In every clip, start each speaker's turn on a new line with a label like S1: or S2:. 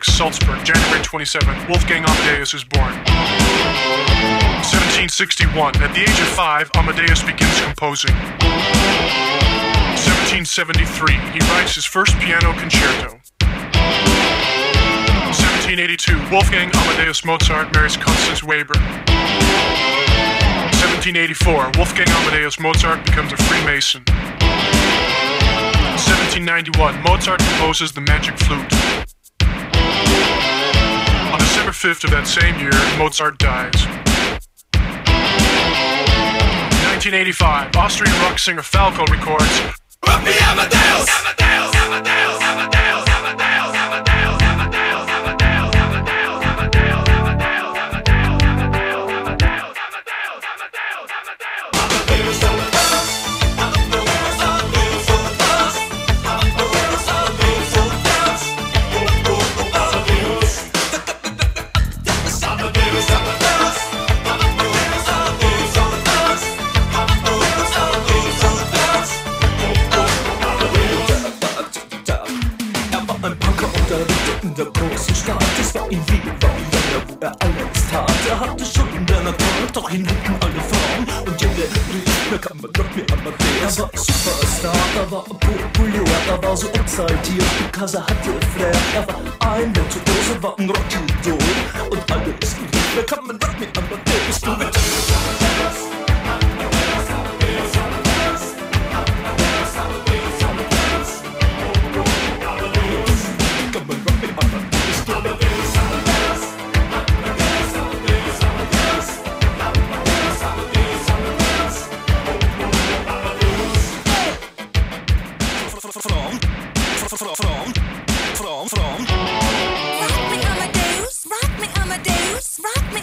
S1: Salzburg, January 27, Wolfgang Amadeus is born. 1761, at the age of five, Amadeus begins composing. 1773, he writes his first piano concerto. 1782, Wolfgang Amadeus Mozart marries Constance Weber. 1784, Wolfgang Amadeus Mozart becomes a Freemason. 1791, Mozart composes the Magic Flute. On December 5th of that same year, Mozart dies. 1985, Austrian rock singer Falco records! Amadeus! Amadeus! Amadeus!
S2: in der großen Stadt. Es war in Wien, war in Jena, wo er alles tat. Er hatte Schulden, der
S3: Natur, doch ihn liebten alle Frauen. Und jede rief, da kann man noch mehr Amadeus.
S4: Er war Superstar, er war populär, er war so exaltiert, because er hatte Flair. Er war ein der zu Virtuose, war ein Rockidol. Und alles lief, da kann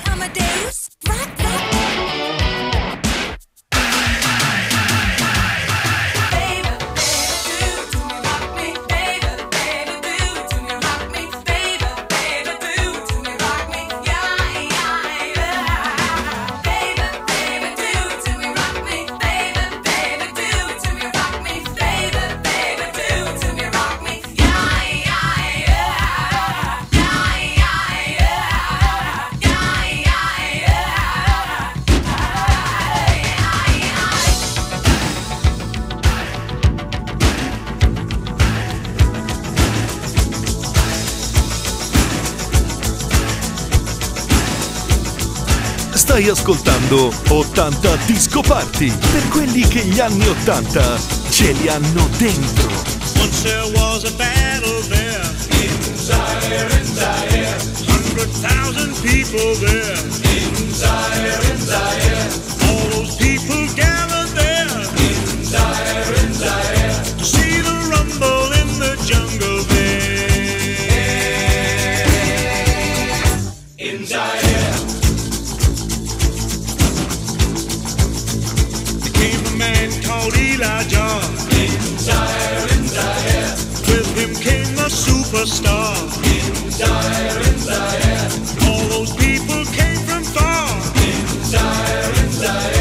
S4: Stai ascoltando 80 Disco Party per quelli che gli anni 80 ce li hanno dentro. Once there was a battle there in Zaire, in Zaire. Hundred thousand people there in Zaire, in Zaire. All those people gathered superstar. In Zaire. All those people came from far. In Zaire.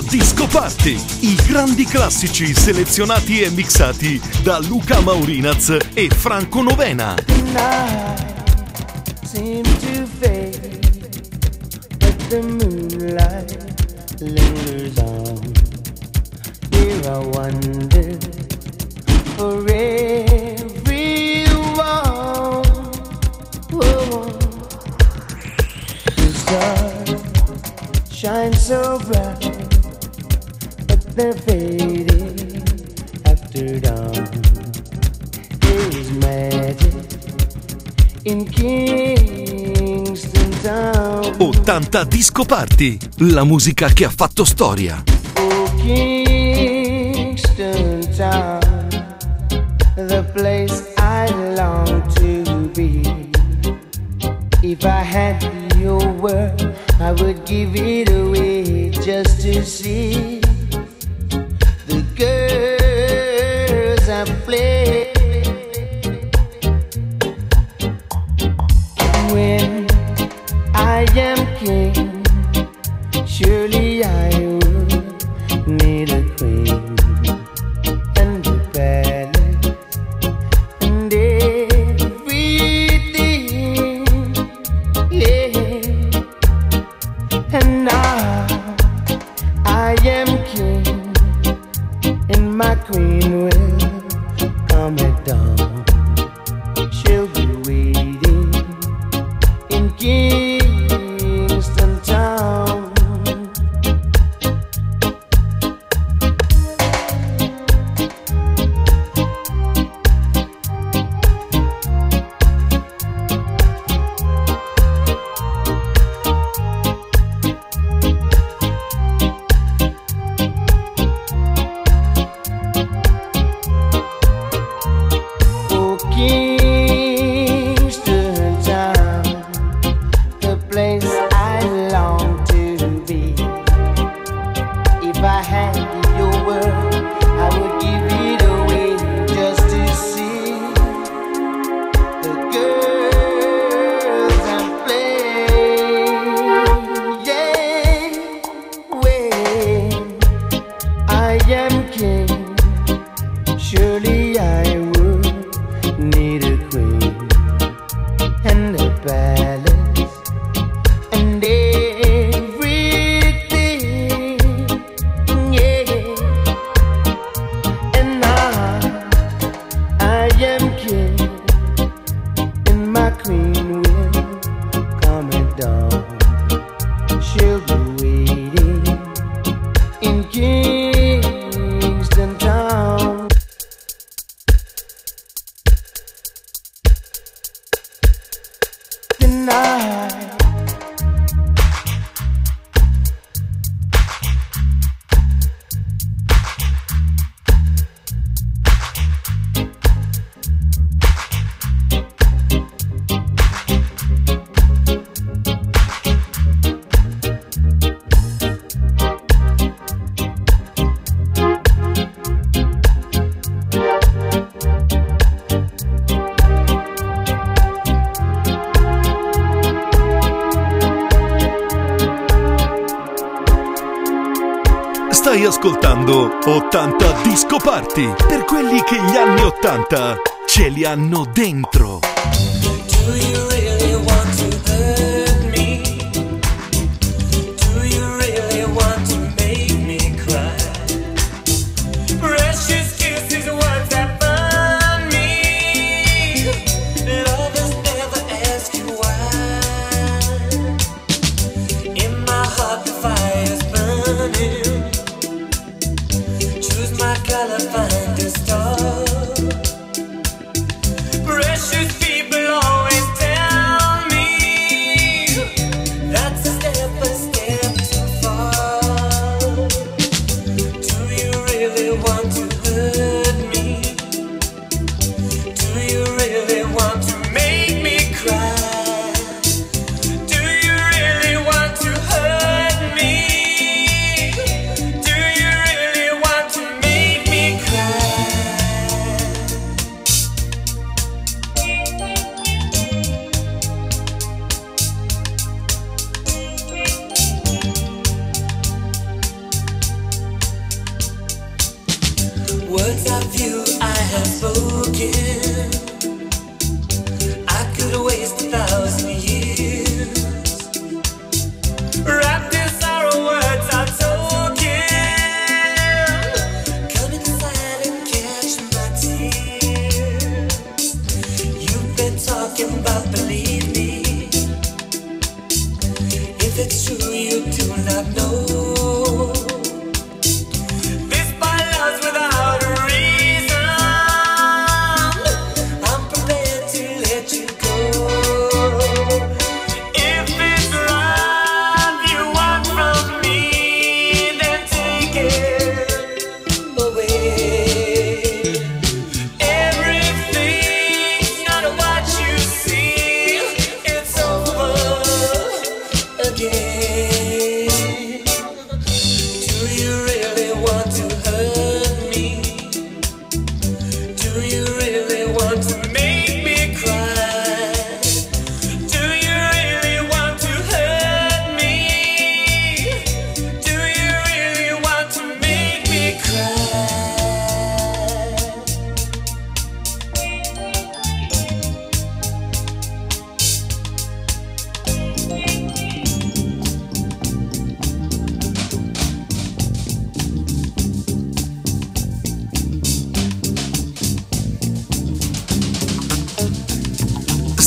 S3: la Disco Party, i grandi classici selezionati e mixati da Luca Maurinaz e Franco Novena.
S5: shine so bright they're fading after dawn. There is magic in Kingston Town.
S3: 80 Disco Party, la musica che ha fatto storia.
S5: Oh, Kingston Town, the place I long to be. If I had your word, I would give it away just to see. surely I will.
S3: quelli che gli anni Ottanta ce li hanno dentro.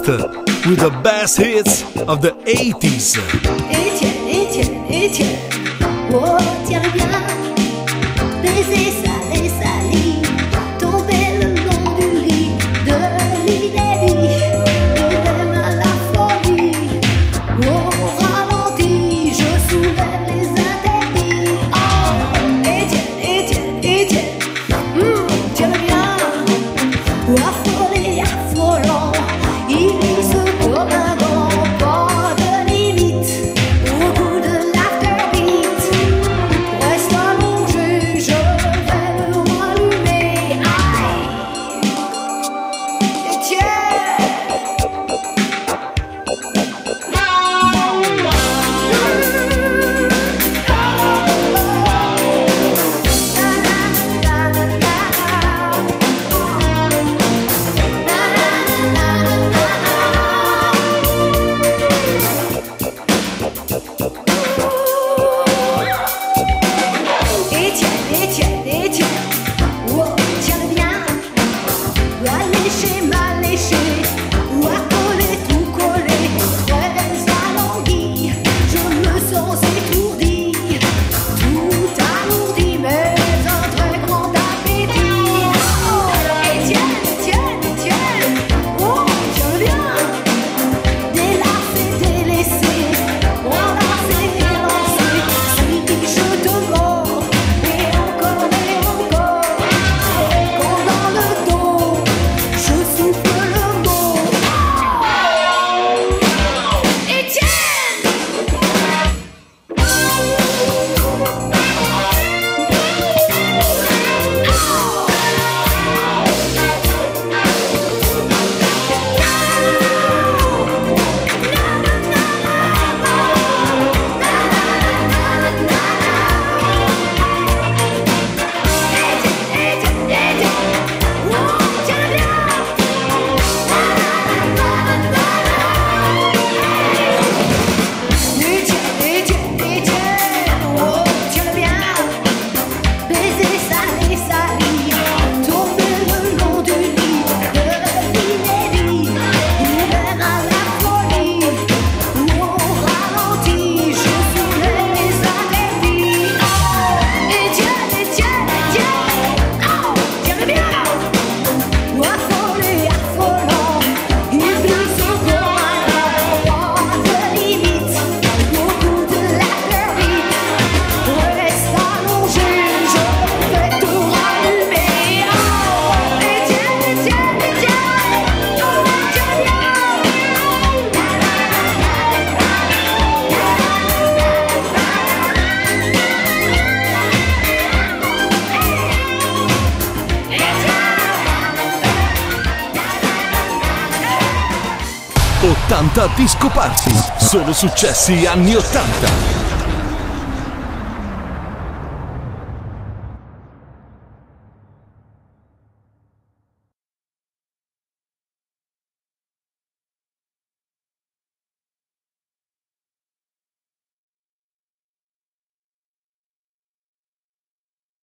S6: with the
S3: best hits of the 80s.
S7: 80, 80, 80. Fade
S6: 80 Disco Party. Solo successi anni 80.